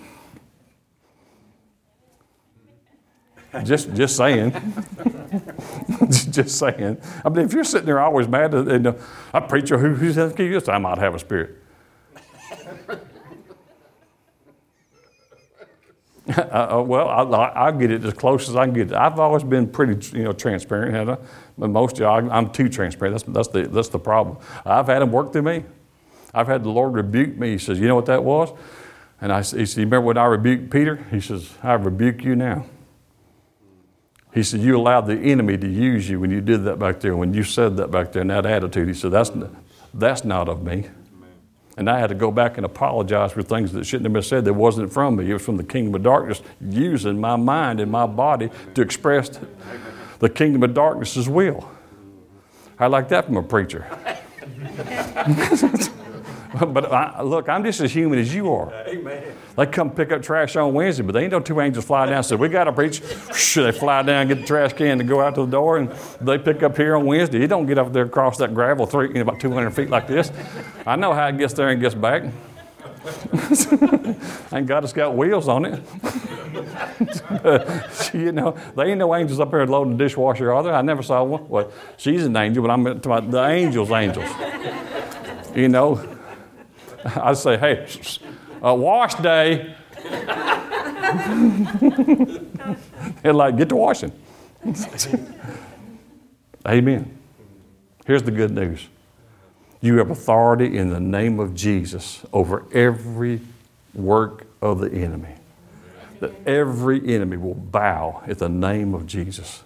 Just, just saying. just saying. I mean, if you're sitting there always mad, and uh, a preacher who, who says, I might have a spirit. Uh, uh, well, I, I get it as close as I can get. it. I've always been pretty, you know, transparent? But most of you, I'm too transparent. That's, that's, the, that's the problem. I've had him work through me. I've had the Lord rebuke me. He says, you know what that was? And I, he said, you remember when I rebuked Peter? He says, I rebuke you now. He said, You allowed the enemy to use you when you did that back there, when you said that back there that attitude. He said, That's, that's not of me. And I had to go back and apologize for things that shouldn't have been said that wasn't from me. It was from the kingdom of darkness using my mind and my body to express the kingdom of darkness's will. I like that from a preacher. but I, look, I'm just as human as you are. Amen. They come pick up trash on Wednesday, but they ain't no two angels fly down and say, We got to preach. Should they fly down, get the trash can, and go out to the door, and they pick up here on Wednesday. You don't get up there across that gravel three, you know, about 200 feet like this. I know how it gets there and gets back. Thank God it's got wheels on it. you know, they ain't no angels up there loading the dishwasher, are there? I never saw one. Well, she's an angel, but I'm talking about the angels' angels. You know, I say, hey, uh, wash day. They're like, get to washing. Amen. Here's the good news you have authority in the name of Jesus over every work of the enemy. That every enemy will bow at the name of Jesus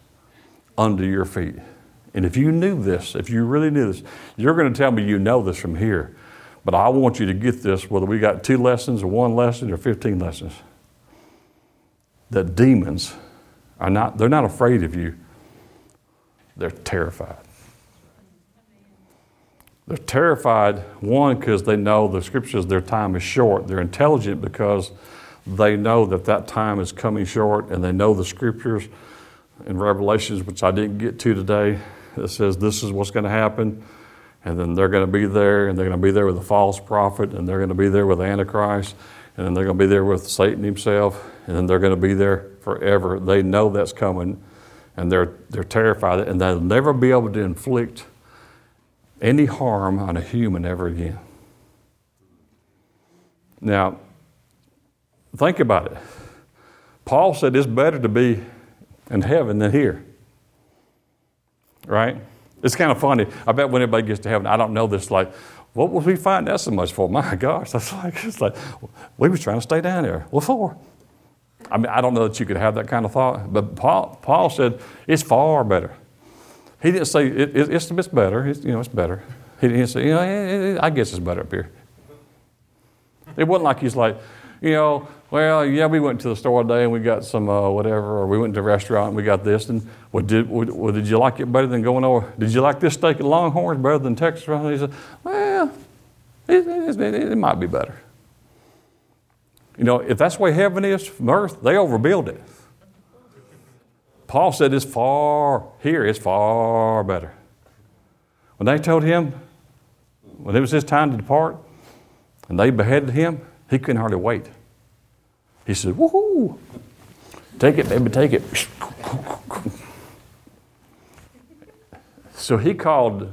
under your feet. And if you knew this, if you really knew this, you're going to tell me you know this from here. But I want you to get this, whether we got two lessons or one lesson or 15 lessons, that demons are not, they're not afraid of you. They're terrified. They're terrified, one, because they know the scriptures, their time is short. They're intelligent because they know that that time is coming short and they know the scriptures in Revelations, which I didn't get to today, that says this is what's going to happen and then they're going to be there, and they're going to be there with a false prophet, and they're going to be there with Antichrist, and then they're going to be there with Satan himself, and then they're going to be there forever. They know that's coming, and they're, they're terrified, and they'll never be able to inflict any harm on a human ever again. Now, think about it. Paul said it's better to be in heaven than here. Right? It's kind of funny. I bet when everybody gets to heaven, I don't know this, like, what will we find that so much for? My gosh, that's like, it's like, we were trying to stay down there. What for? I mean, I don't know that you could have that kind of thought, but Paul, Paul said it's far better. He didn't say it, it, it's, it's better. It's, you know, it's better. He didn't say, you know, I guess it's better up here. It wasn't like he's like, you know, well, yeah, we went to the store today and we got some uh, whatever, or we went to a restaurant and we got this. And well, did, did you like it better than going over? Did you like this steak at Longhorns better than Texas? And he said, well, it, it, it, it might be better. You know, if that's way heaven is from earth, they overbuild it. Paul said it's far, here it's far better. When they told him, when it was his time to depart, and they beheaded him, he couldn't hardly wait. He said, Woohoo! Take it, baby, take it. So he called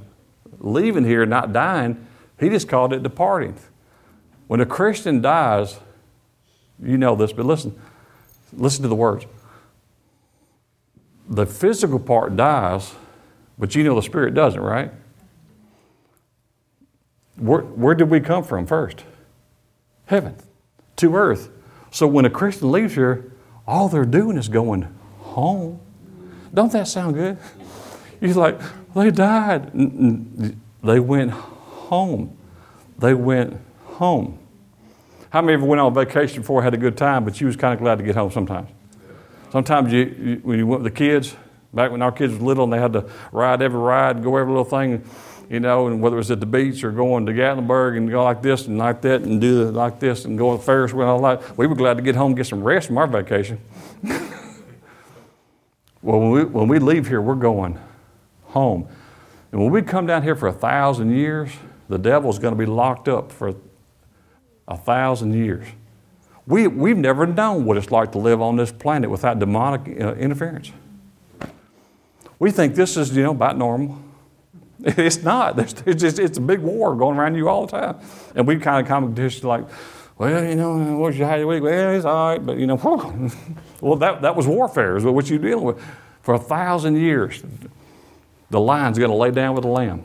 leaving here, not dying, he just called it departing. When a Christian dies, you know this, but listen, listen to the words. The physical part dies, but you know the spirit doesn't, right? Where, where did we come from first? Heaven, to earth. So when a Christian leaves here, all they're doing is going home. Don't that sound good? You're like, they died. They went home. They went home. How many of you ever went on vacation before, had a good time, but you was kind of glad to get home sometimes? Sometimes you, you, when you went with the kids, back when our kids were little and they had to ride every ride, go every little thing, you know, and whether it was at the beach or going to Gatlinburg and go like this and like that and do like this and go to the Ferris wheel and all that, we were glad to get home and get some rest from our vacation. well, when we, when we leave here, we're going home. And when we come down here for a thousand years, the devil's going to be locked up for a thousand years. We, we've never known what it's like to live on this planet without demonic uh, interference. We think this is, you know, about normal. It's not. It's, just, it's a big war going around you all the time. And we kind of come to like, Well, you know, what's your week? Well, it's all right, but you know, well, that, that was warfare, is what you're dealing with. For a thousand years, the lion's going to lay down with the lamb.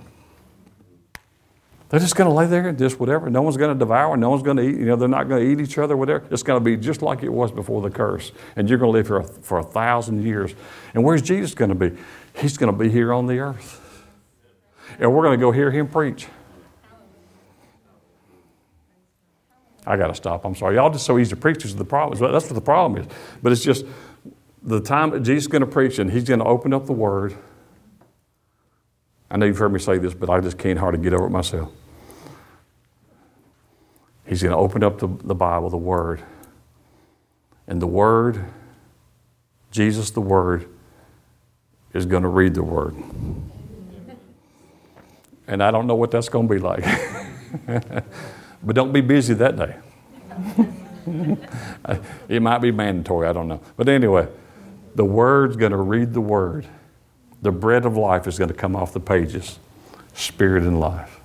They're just going to lay there and just whatever. No one's going to devour. No one's going to eat. You know, they're not going to eat each other. Whatever. It's going to be just like it was before the curse. And you're going to live a, for a thousand years. And where's Jesus going to be? He's going to be here on the earth. And we're going to go hear him preach. I got to stop. I'm sorry. Y'all just so easy to preach. This is the problem. That's what the problem is. But it's just the time that Jesus is going to preach and he's going to open up the word. I know you've heard me say this, but I just can't hardly get over it myself. He's going to open up the, the Bible, the Word. And the Word, Jesus, the Word, is going to read the Word. And I don't know what that's going to be like. but don't be busy that day. it might be mandatory, I don't know. But anyway, the Word's going to read the Word. The bread of life is going to come off the pages Spirit and life.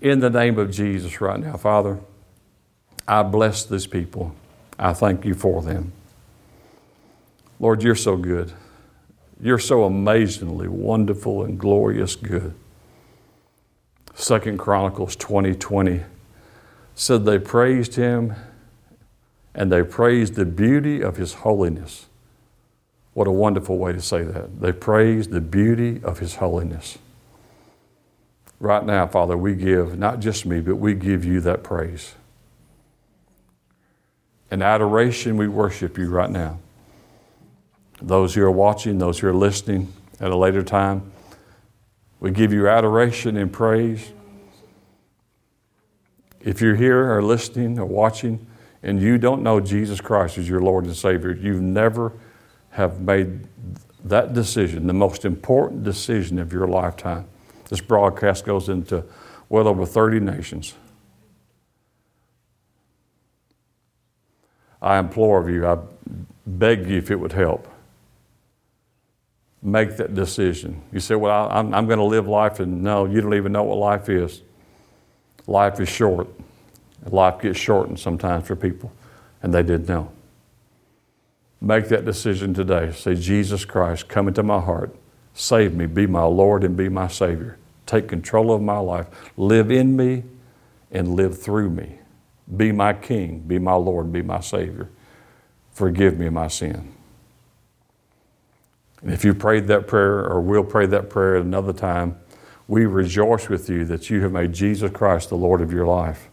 In the name of Jesus, right now, Father, I bless these people. I thank you for them. Lord, you're so good. You're so amazingly wonderful and glorious good. Second Chronicles 20 20 said they praised him and they praised the beauty of his holiness. What a wonderful way to say that. They praised the beauty of his holiness. Right now, Father, we give, not just me, but we give you that praise. In adoration, we worship you right now. Those who are watching, those who are listening at a later time, we give you adoration and praise. If you're here or listening or watching and you don't know Jesus Christ as your Lord and Savior, you've never have made that decision, the most important decision of your lifetime. This broadcast goes into well over 30 nations. I implore of you, I beg you if it would help. Make that decision. You say, Well, I'm, I'm going to live life, and no, you don't even know what life is. Life is short. Life gets shortened sometimes for people, and they didn't know. Make that decision today. Say, Jesus Christ, come into my heart. Save me. Be my Lord and be my Savior. Take control of my life. Live in me and live through me. Be my King. Be my Lord. Be my Savior. Forgive me my sin. And if you prayed that prayer or will pray that prayer at another time, we rejoice with you that you have made Jesus Christ the Lord of your life.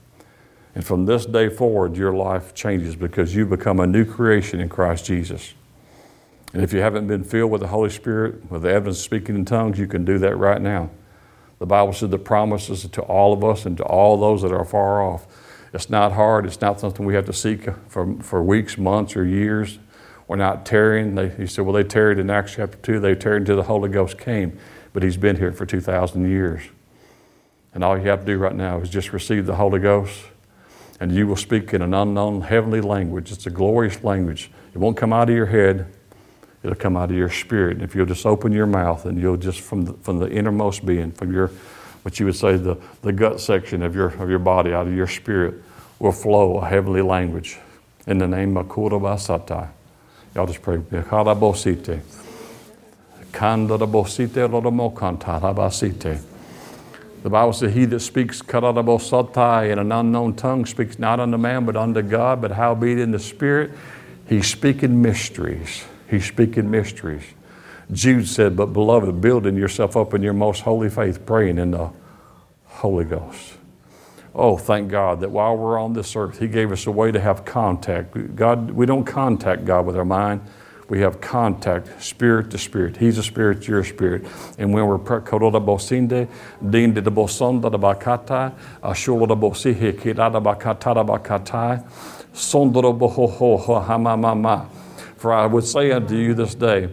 And from this day forward, your life changes because you become a new creation in Christ Jesus. And if you haven't been filled with the Holy Spirit, with the evidence of speaking in tongues, you can do that right now. The Bible said the promises to all of us and to all those that are far off. It's not hard. It's not something we have to seek for, for weeks, months, or years. We're not tarrying. They, he said, well, they tarried in Acts chapter 2. They tarried until the Holy Ghost came, but He's been here for 2,000 years. And all you have to do right now is just receive the Holy Ghost and you will speak in an unknown heavenly language. It's a glorious language. It won't come out of your head, it'll come out of your spirit. And if you'll just open your mouth and you'll just from the, from the innermost being, from your what you would say the, the gut section of your of your body, out of your spirit, will flow a heavenly language. In the name of Kurabasata. Y'all just pray. The Bible says, He that speaks karadabosatai in an unknown tongue speaks not unto man, but unto God, but howbeit in the Spirit, he's speaking mysteries. He's speaking mysteries. Jude said, But beloved, building yourself up in your most holy faith, praying in the Holy Ghost. Oh, thank God that while we're on this earth, He gave us a way to have contact. God, we don't contact God with our mind we have contact, spirit to spirit. He's a spirit, you're a spirit. And when we're korora bosinde, din de bosonda da bakata, ashula da bosihe kirada bakata bakatai, sondra bohoho hamamama. For I would say unto you this day,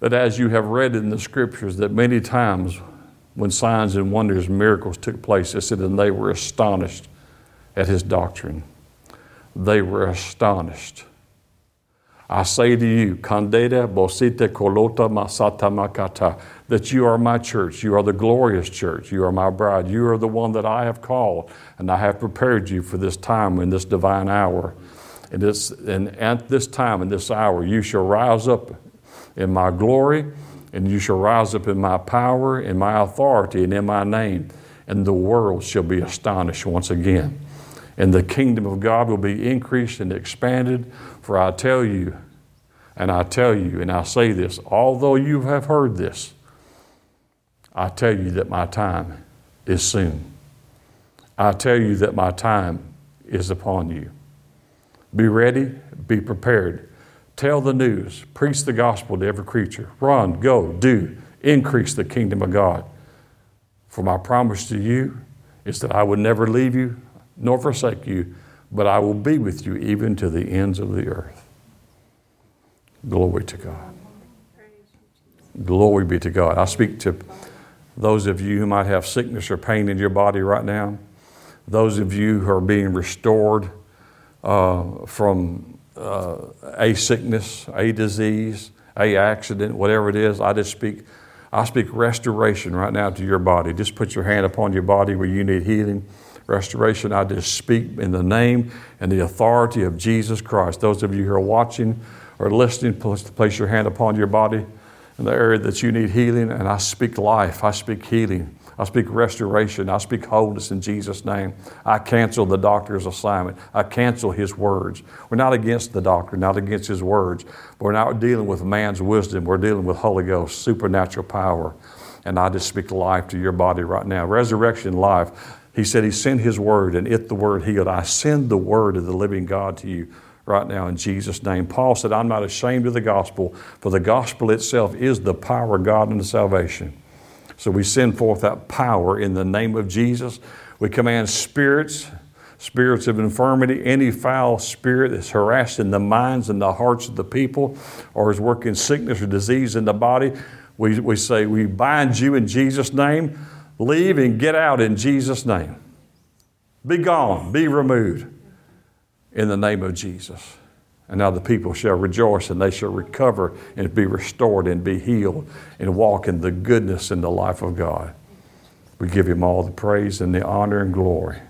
that as you have read in the scriptures, that many times when signs and wonders and miracles took place, it said, and they were astonished at his doctrine. They were astonished. I say to you, Candida Bosita Kolota Masata Makata, that you are my church. You are the glorious church. You are my bride. You are the one that I have called, and I have prepared you for this time in this divine hour. And, this, and at this time in this hour, you shall rise up in my glory, and you shall rise up in my power, and my authority, and in my name. And the world shall be astonished once again. And the kingdom of God will be increased and expanded. For I tell you, and I tell you, and I say this, although you have heard this, I tell you that my time is soon. I tell you that my time is upon you. Be ready, be prepared. Tell the news, preach the gospel to every creature. Run, go, do, increase the kingdom of God. For my promise to you is that I would never leave you nor forsake you, but I will be with you even to the ends of the earth. Glory to God. Glory be to God. I speak to those of you who might have sickness or pain in your body right now, those of you who are being restored uh, from uh, a sickness, a disease, a accident, whatever it is. I just speak, I speak restoration right now to your body. Just put your hand upon your body where you need healing, restoration. I just speak in the name and the authority of Jesus Christ. Those of you who are watching or listening, place your hand upon your body in the area that you need healing, and I speak life. I speak healing. I speak restoration. I speak wholeness in Jesus' name. I cancel the doctor's assignment. I cancel his words. We're not against the doctor, not against his words, but we're not dealing with man's wisdom. We're dealing with Holy Ghost, supernatural power. And I just speak life to your body right now. Resurrection life. He said he sent his word and it the word healed. I send the word of the living God to you right now in Jesus' name. Paul said, I'm not ashamed of the gospel, for the gospel itself is the power of God unto salvation. So we send forth that power in the name of Jesus. We command spirits, spirits of infirmity, any foul spirit that's harassing the minds and the hearts of the people or is working sickness or disease in the body. We, we say, We bind you in Jesus' name. Leave and get out in Jesus' name. Be gone, be removed in the name of Jesus. And now the people shall rejoice and they shall recover and be restored and be healed and walk in the goodness and the life of God. We give him all the praise and the honor and glory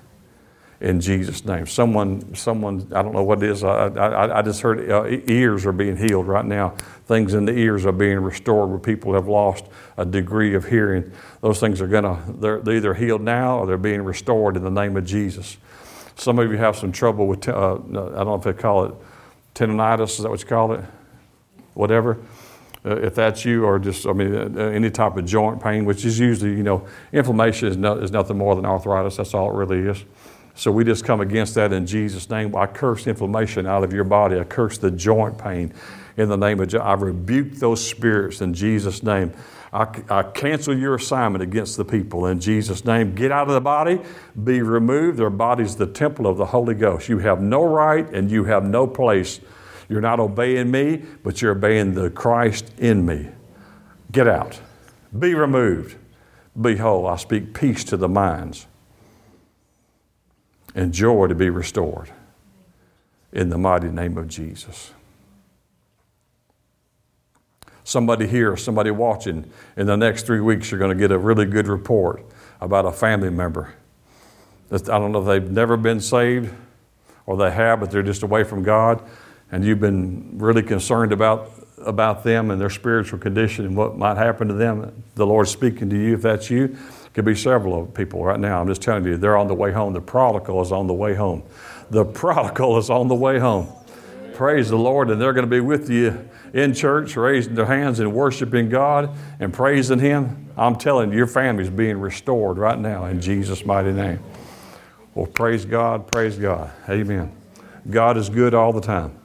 in Jesus' name. Someone, someone, I don't know what it is. I, I, I just heard uh, ears are being healed right now. Things in the ears are being restored where people have lost a degree of hearing. Those things are going to, they're, they're either healed now or they're being restored in the name of Jesus. Some of you have some trouble with, uh, I don't know if they call it tendonitis, is that what you call it? Whatever. Uh, if that's you, or just, I mean, uh, any type of joint pain, which is usually, you know, inflammation is, no, is nothing more than arthritis. That's all it really is. So we just come against that in Jesus' name. I curse inflammation out of your body. I curse the joint pain in the name of Jesus. I rebuke those spirits in Jesus' name. I, I, cancel your assignment against the people in Jesus' name. Get out of the body, be removed. Their body's the temple of the Holy Ghost. You have no right and you have no place. You're not obeying me, but you're obeying the Christ in me. Get out. Be removed. Behold. I speak peace to the minds and joy to be restored in the mighty name of Jesus somebody here, somebody watching, in the next three weeks, you're going to get a really good report about a family member. I don't know if they've never been saved or they have, but they're just away from God, and you've been really concerned about, about them and their spiritual condition and what might happen to them. The Lord's speaking to you if that's you. Could be several of people right now. I'm just telling you, they're on the way home. The prodigal is on the way home. The prodigal is on the way home. Praise the Lord, and they're going to be with you in church, raising their hands and worshiping God and praising Him, I'm telling you, your family's being restored right now in Jesus' mighty name. Well, praise God, praise God. Amen. God is good all the time.